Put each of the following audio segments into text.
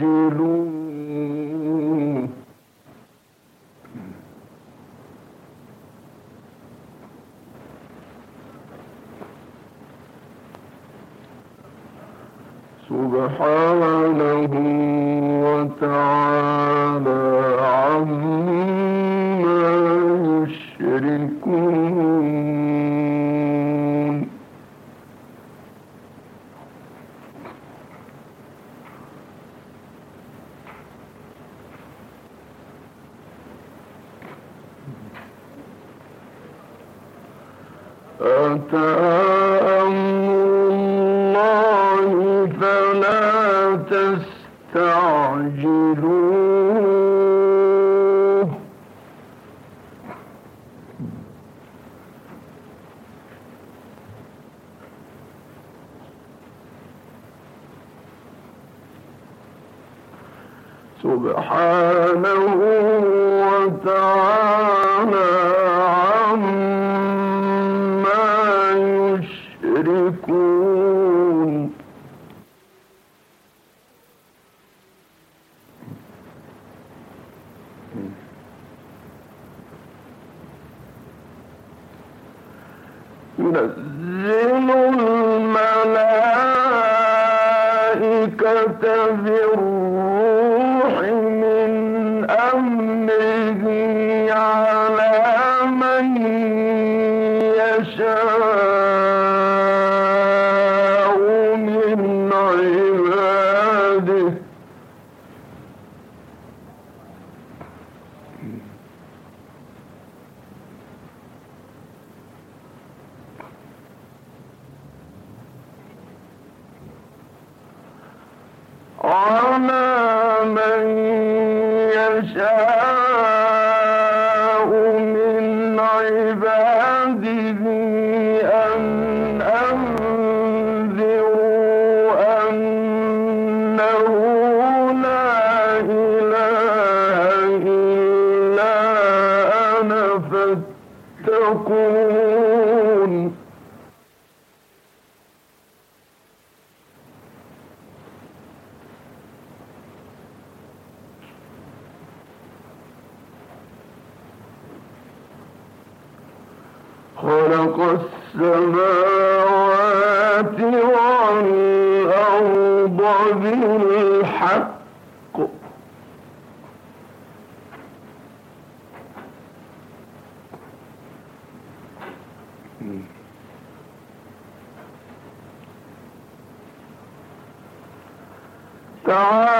de luz. سبحانه وتعالى. تعالى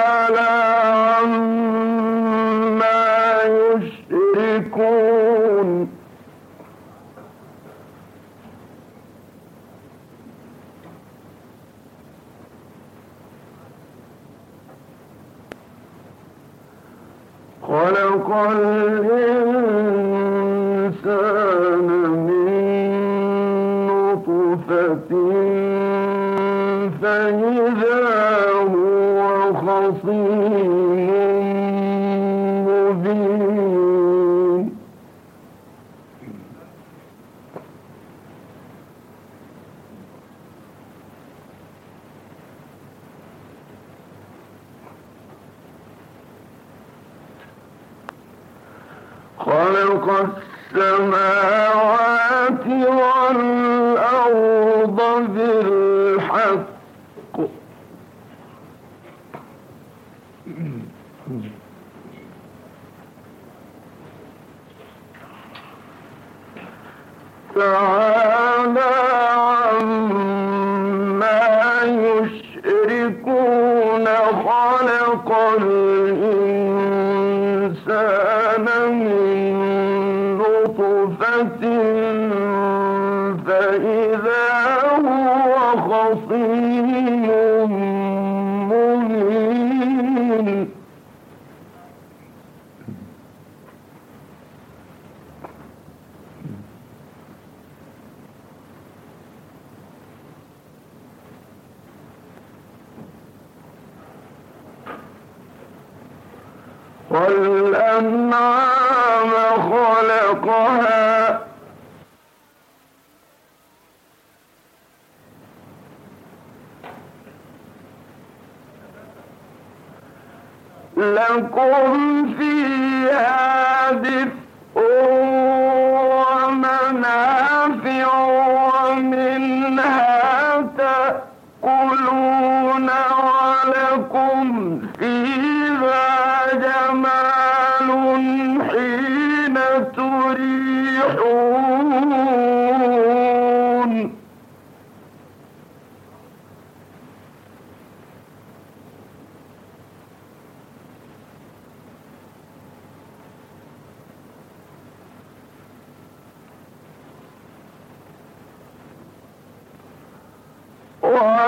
خلق السماوات والأنعام خلقها. لكم فيها دفء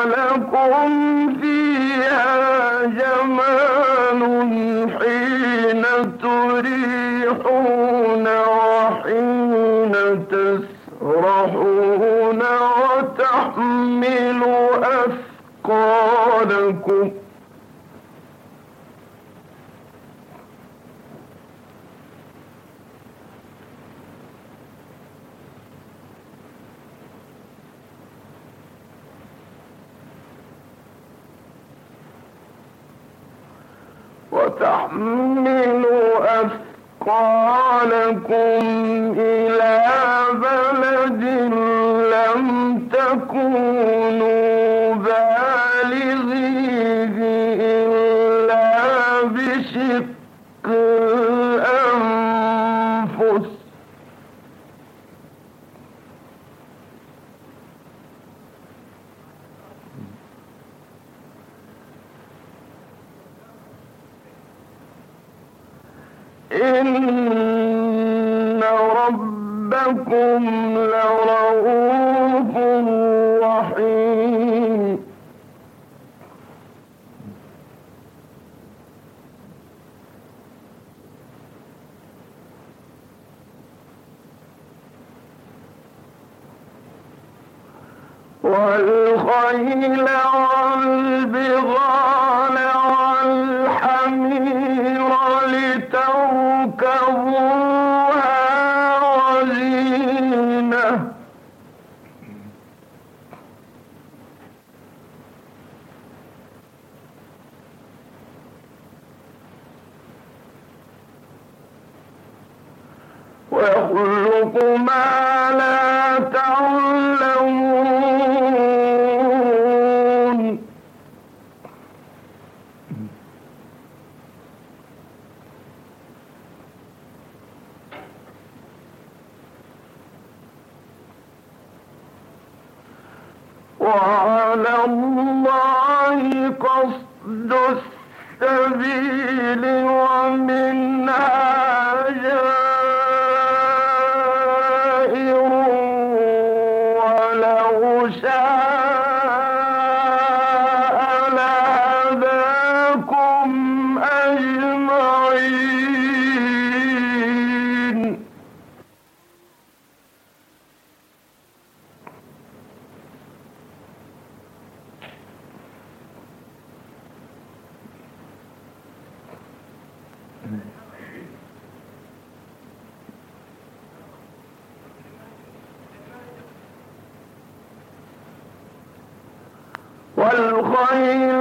لكم في Hallelujah. Eu é louco, mas... الخير.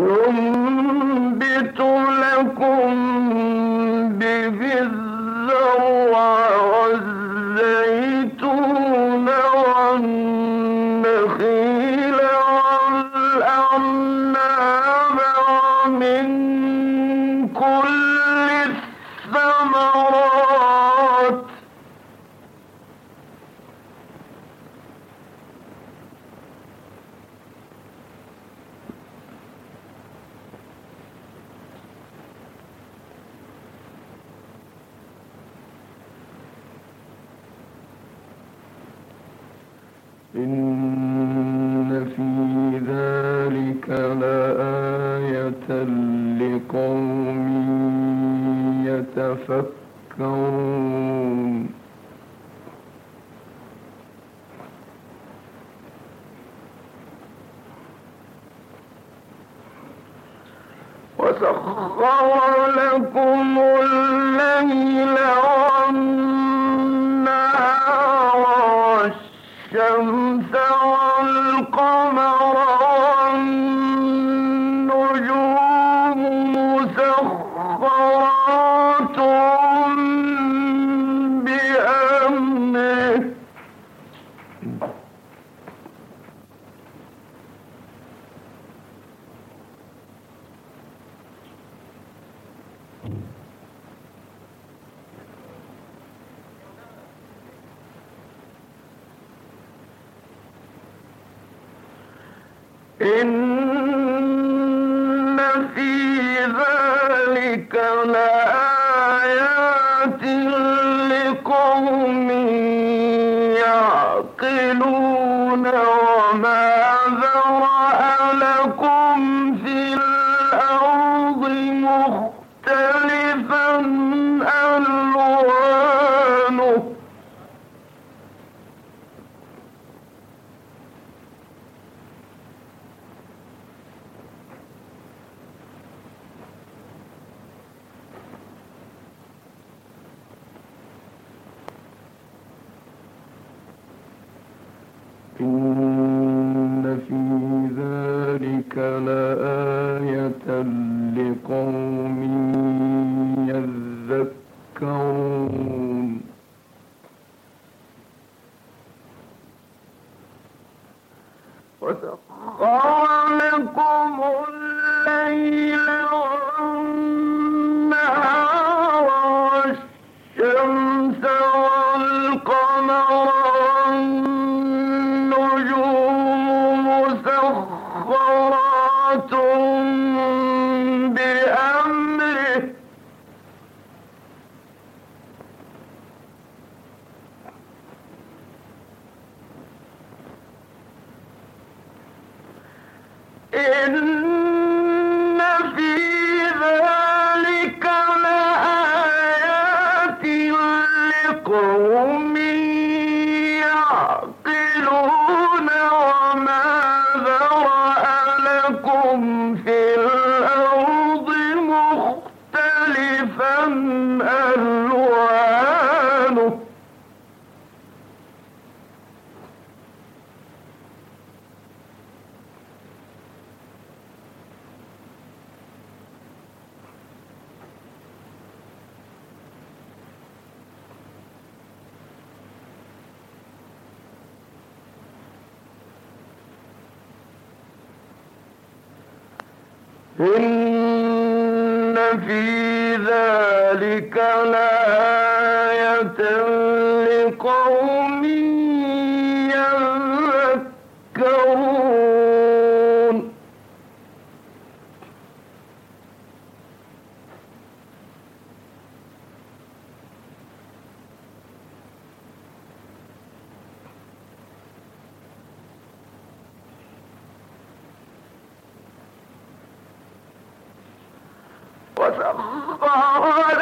五 إن في ذلك لآية in ذلك لآية لقوم إن وصبر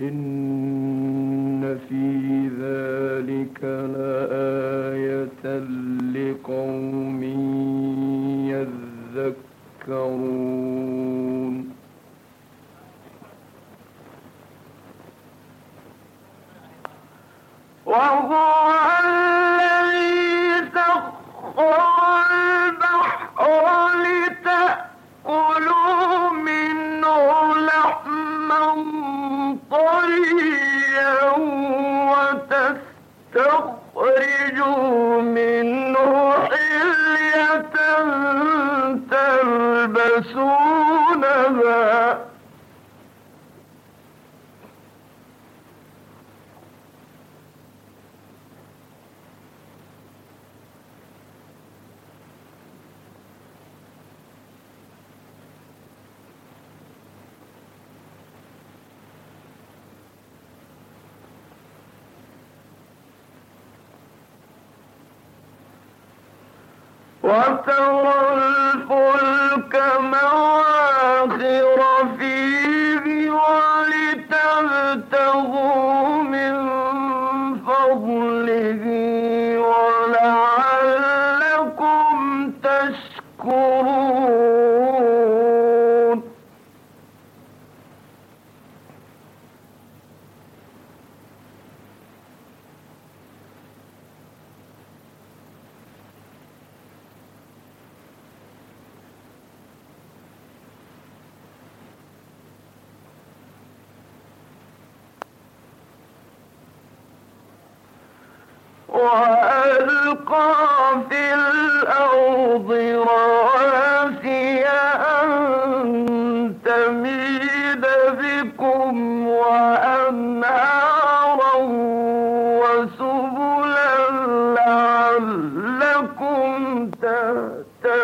إن في ذلك لآية لقوم يذكرون. وهو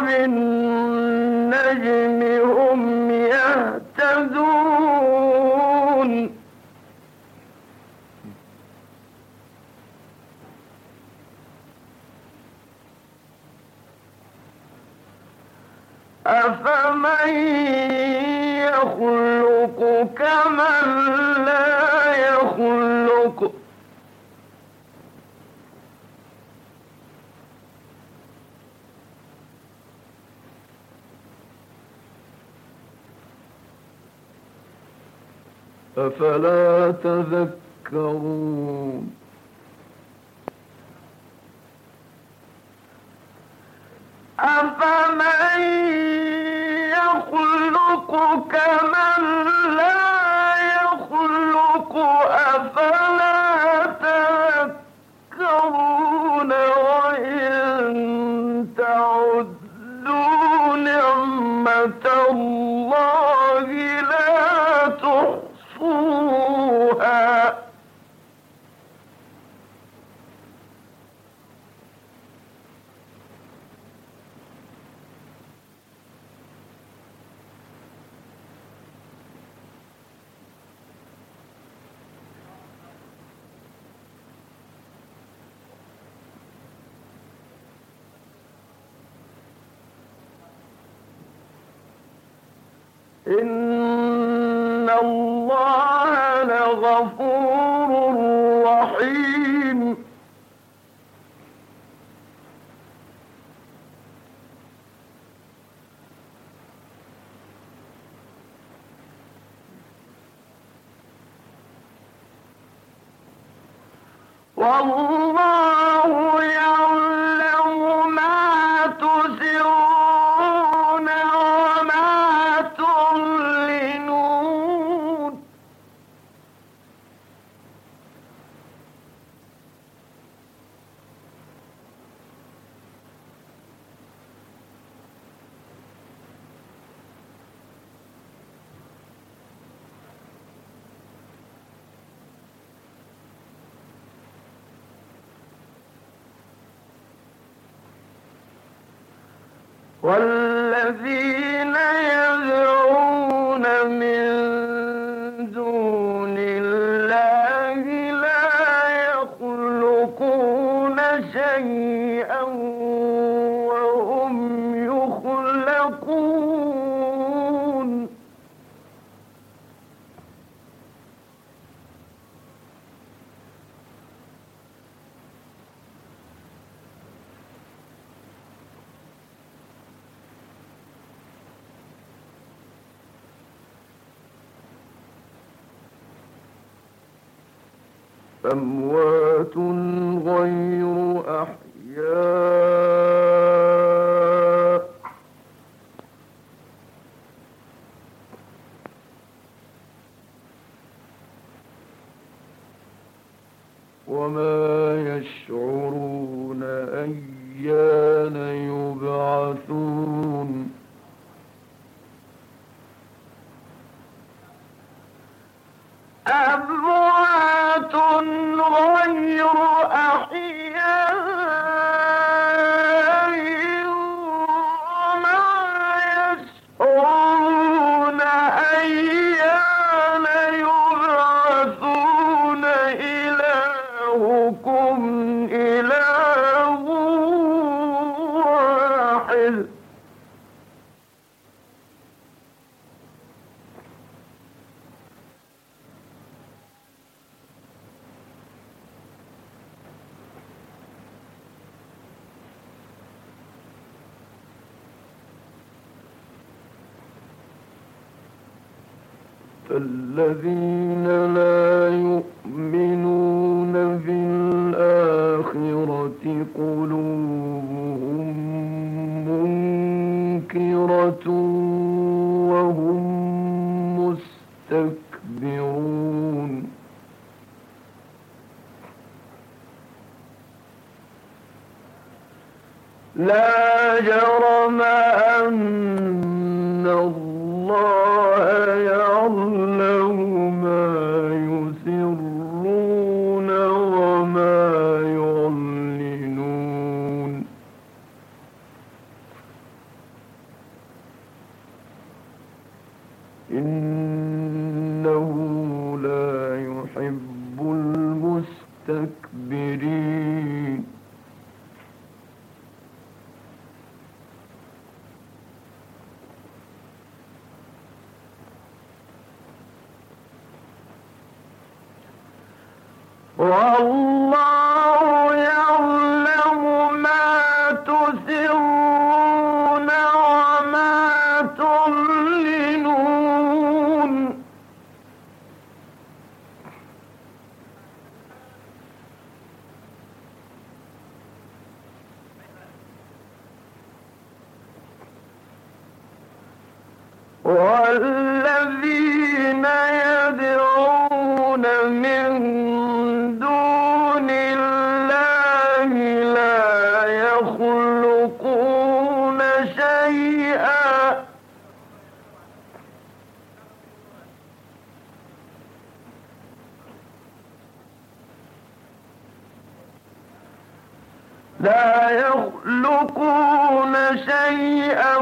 من أفلا تذكرون إن والذين أموات غير أحياء. وما يشعرون أيان يبعثون. الذين لا المستكبرين والله لا يخلقون شيئا